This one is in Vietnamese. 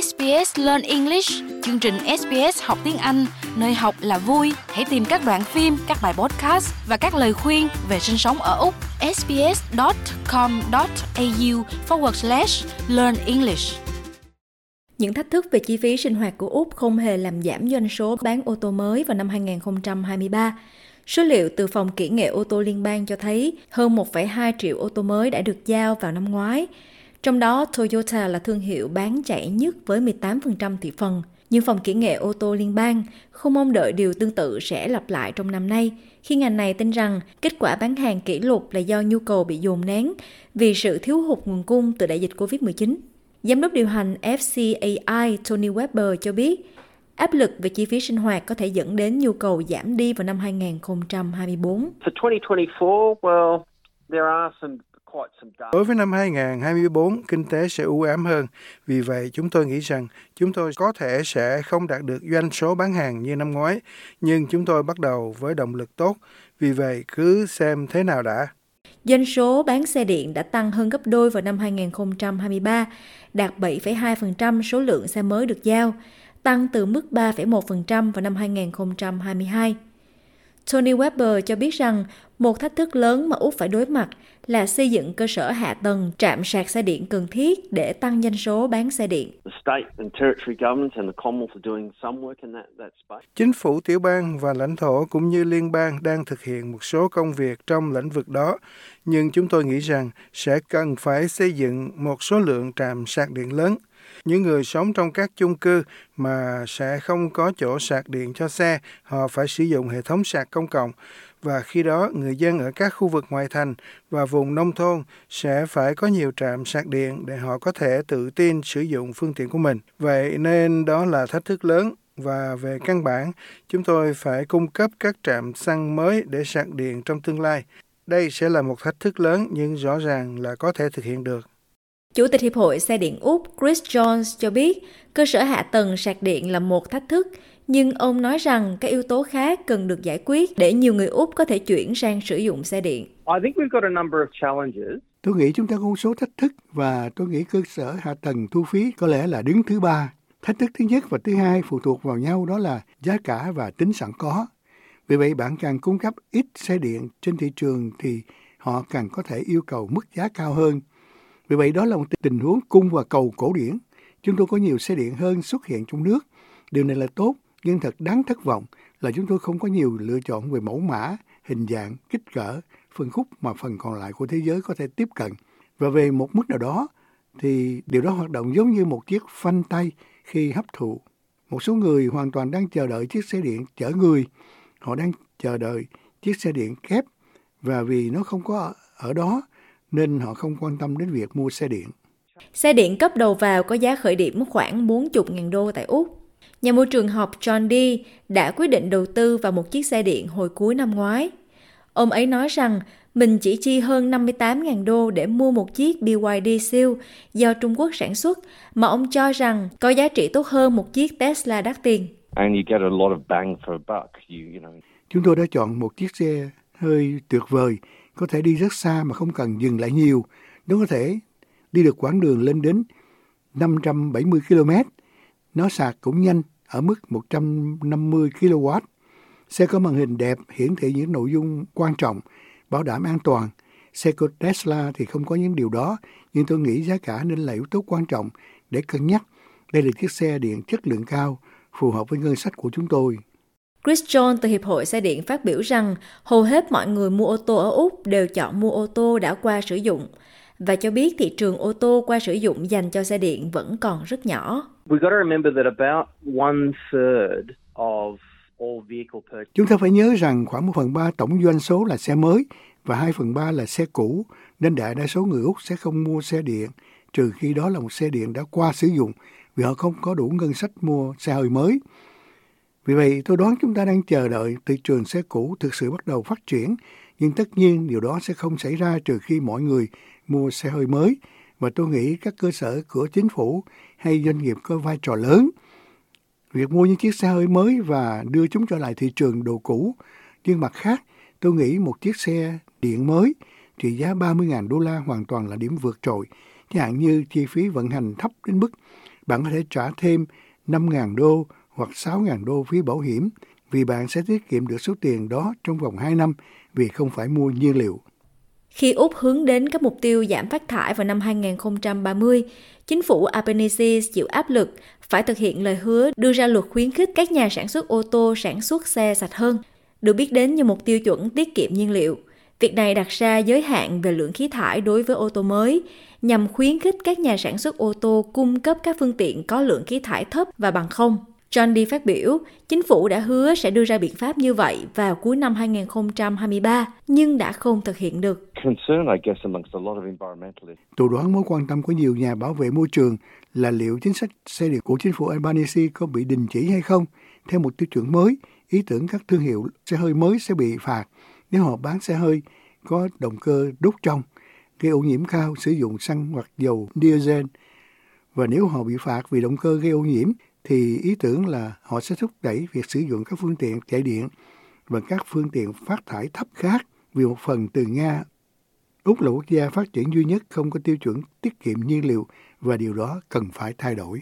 SBS Learn English, chương trình SBS học tiếng Anh, nơi học là vui. Hãy tìm các đoạn phim, các bài podcast và các lời khuyên về sinh sống ở Úc. sbs.com.au forward slash learn English. Những thách thức về chi phí sinh hoạt của Úc không hề làm giảm doanh số bán ô tô mới vào năm 2023. Số liệu từ Phòng Kỹ nghệ ô tô liên bang cho thấy hơn 1,2 triệu ô tô mới đã được giao vào năm ngoái, trong đó, Toyota là thương hiệu bán chạy nhất với 18% thị phần. Nhưng phòng kỹ nghệ ô tô liên bang không mong đợi điều tương tự sẽ lặp lại trong năm nay, khi ngành này tin rằng kết quả bán hàng kỷ lục là do nhu cầu bị dồn nén vì sự thiếu hụt nguồn cung từ đại dịch COVID-19. Giám đốc điều hành FCAI Tony Weber cho biết, áp lực về chi phí sinh hoạt có thể dẫn đến nhu cầu giảm đi vào năm 2024. For 2024, well, there are some Đối với năm 2024, kinh tế sẽ u ám hơn. Vì vậy, chúng tôi nghĩ rằng chúng tôi có thể sẽ không đạt được doanh số bán hàng như năm ngoái, nhưng chúng tôi bắt đầu với động lực tốt. Vì vậy, cứ xem thế nào đã. Doanh số bán xe điện đã tăng hơn gấp đôi vào năm 2023, đạt 7,2% số lượng xe mới được giao, tăng từ mức 3,1% vào năm 2022. Tony Weber cho biết rằng một thách thức lớn mà Úc phải đối mặt là xây dựng cơ sở hạ tầng trạm sạc xe điện cần thiết để tăng doanh số bán xe điện. Chính phủ tiểu bang và lãnh thổ cũng như liên bang đang thực hiện một số công việc trong lĩnh vực đó, nhưng chúng tôi nghĩ rằng sẽ cần phải xây dựng một số lượng trạm sạc điện lớn những người sống trong các chung cư mà sẽ không có chỗ sạc điện cho xe, họ phải sử dụng hệ thống sạc công cộng và khi đó người dân ở các khu vực ngoại thành và vùng nông thôn sẽ phải có nhiều trạm sạc điện để họ có thể tự tin sử dụng phương tiện của mình. Vậy nên đó là thách thức lớn và về căn bản, chúng tôi phải cung cấp các trạm xăng mới để sạc điện trong tương lai. Đây sẽ là một thách thức lớn nhưng rõ ràng là có thể thực hiện được. Chủ tịch Hiệp hội xe điện Úc Chris Jones cho biết cơ sở hạ tầng sạc điện là một thách thức, nhưng ông nói rằng các yếu tố khác cần được giải quyết để nhiều người Úc có thể chuyển sang sử dụng xe điện. Tôi nghĩ chúng ta có một số thách thức và tôi nghĩ cơ sở hạ tầng thu phí có lẽ là đứng thứ ba. Thách thức thứ nhất và thứ hai phụ thuộc vào nhau đó là giá cả và tính sẵn có. Vì vậy bạn càng cung cấp ít xe điện trên thị trường thì họ càng có thể yêu cầu mức giá cao hơn vì vậy đó là một tình huống cung và cầu cổ điển. Chúng tôi có nhiều xe điện hơn xuất hiện trong nước. Điều này là tốt, nhưng thật đáng thất vọng là chúng tôi không có nhiều lựa chọn về mẫu mã, hình dạng, kích cỡ, phân khúc mà phần còn lại của thế giới có thể tiếp cận. Và về một mức nào đó, thì điều đó hoạt động giống như một chiếc phanh tay khi hấp thụ. Một số người hoàn toàn đang chờ đợi chiếc xe điện chở người. Họ đang chờ đợi chiếc xe điện kép và vì nó không có ở đó nên họ không quan tâm đến việc mua xe điện. Xe điện cấp đầu vào có giá khởi điểm khoảng 40.000 đô tại Úc. Nhà môi trường học John Dee đã quyết định đầu tư vào một chiếc xe điện hồi cuối năm ngoái. Ông ấy nói rằng mình chỉ chi hơn 58.000 đô để mua một chiếc BYD siêu do Trung Quốc sản xuất mà ông cho rằng có giá trị tốt hơn một chiếc Tesla đắt tiền. Chúng tôi đã chọn một chiếc xe hơi tuyệt vời có thể đi rất xa mà không cần dừng lại nhiều. Nó có thể đi được quãng đường lên đến 570 km. Nó sạc cũng nhanh ở mức 150 kW. Xe có màn hình đẹp hiển thị những nội dung quan trọng, bảo đảm an toàn. Xe của Tesla thì không có những điều đó, nhưng tôi nghĩ giá cả nên là yếu tố quan trọng để cân nhắc. Đây là chiếc xe điện chất lượng cao, phù hợp với ngân sách của chúng tôi. Chris John từ Hiệp hội Xe điện phát biểu rằng hầu hết mọi người mua ô tô ở Úc đều chọn mua ô tô đã qua sử dụng và cho biết thị trường ô tô qua sử dụng dành cho xe điện vẫn còn rất nhỏ. Chúng ta phải nhớ rằng khoảng 1 phần 3 tổng doanh số là xe mới và 2 phần 3 là xe cũ, nên đại đa số người Úc sẽ không mua xe điện, trừ khi đó là một xe điện đã qua sử dụng vì họ không có đủ ngân sách mua xe hơi mới. Vì vậy, tôi đoán chúng ta đang chờ đợi thị trường xe cũ thực sự bắt đầu phát triển, nhưng tất nhiên điều đó sẽ không xảy ra trừ khi mọi người mua xe hơi mới. Và tôi nghĩ các cơ sở của chính phủ hay doanh nghiệp có vai trò lớn. Việc mua những chiếc xe hơi mới và đưa chúng trở lại thị trường đồ cũ. Nhưng mặt khác, tôi nghĩ một chiếc xe điện mới trị giá 30.000 đô la hoàn toàn là điểm vượt trội, chẳng hạn như chi phí vận hành thấp đến mức bạn có thể trả thêm 5.000 đô hoặc 6.000 đô phí bảo hiểm vì bạn sẽ tiết kiệm được số tiền đó trong vòng 2 năm vì không phải mua nhiên liệu. Khi Úc hướng đến các mục tiêu giảm phát thải vào năm 2030, chính phủ Albanese chịu áp lực phải thực hiện lời hứa đưa ra luật khuyến khích các nhà sản xuất ô tô sản xuất xe sạch hơn, được biết đến như một tiêu chuẩn tiết kiệm nhiên liệu. Việc này đặt ra giới hạn về lượng khí thải đối với ô tô mới, nhằm khuyến khích các nhà sản xuất ô tô cung cấp các phương tiện có lượng khí thải thấp và bằng không. John Dee phát biểu, chính phủ đã hứa sẽ đưa ra biện pháp như vậy vào cuối năm 2023, nhưng đã không thực hiện được. Tôi đoán mối quan tâm của nhiều nhà bảo vệ môi trường là liệu chính sách xe điện của chính phủ Albanese có bị đình chỉ hay không. Theo một tiêu chuẩn mới, ý tưởng các thương hiệu xe hơi mới sẽ bị phạt nếu họ bán xe hơi có động cơ đốt trong, gây ô nhiễm cao, sử dụng xăng hoặc dầu diesel. Và nếu họ bị phạt vì động cơ gây ô nhiễm, thì ý tưởng là họ sẽ thúc đẩy việc sử dụng các phương tiện chạy điện và các phương tiện phát thải thấp khác vì một phần từ Nga. Úc là quốc gia phát triển duy nhất không có tiêu chuẩn tiết kiệm nhiên liệu và điều đó cần phải thay đổi.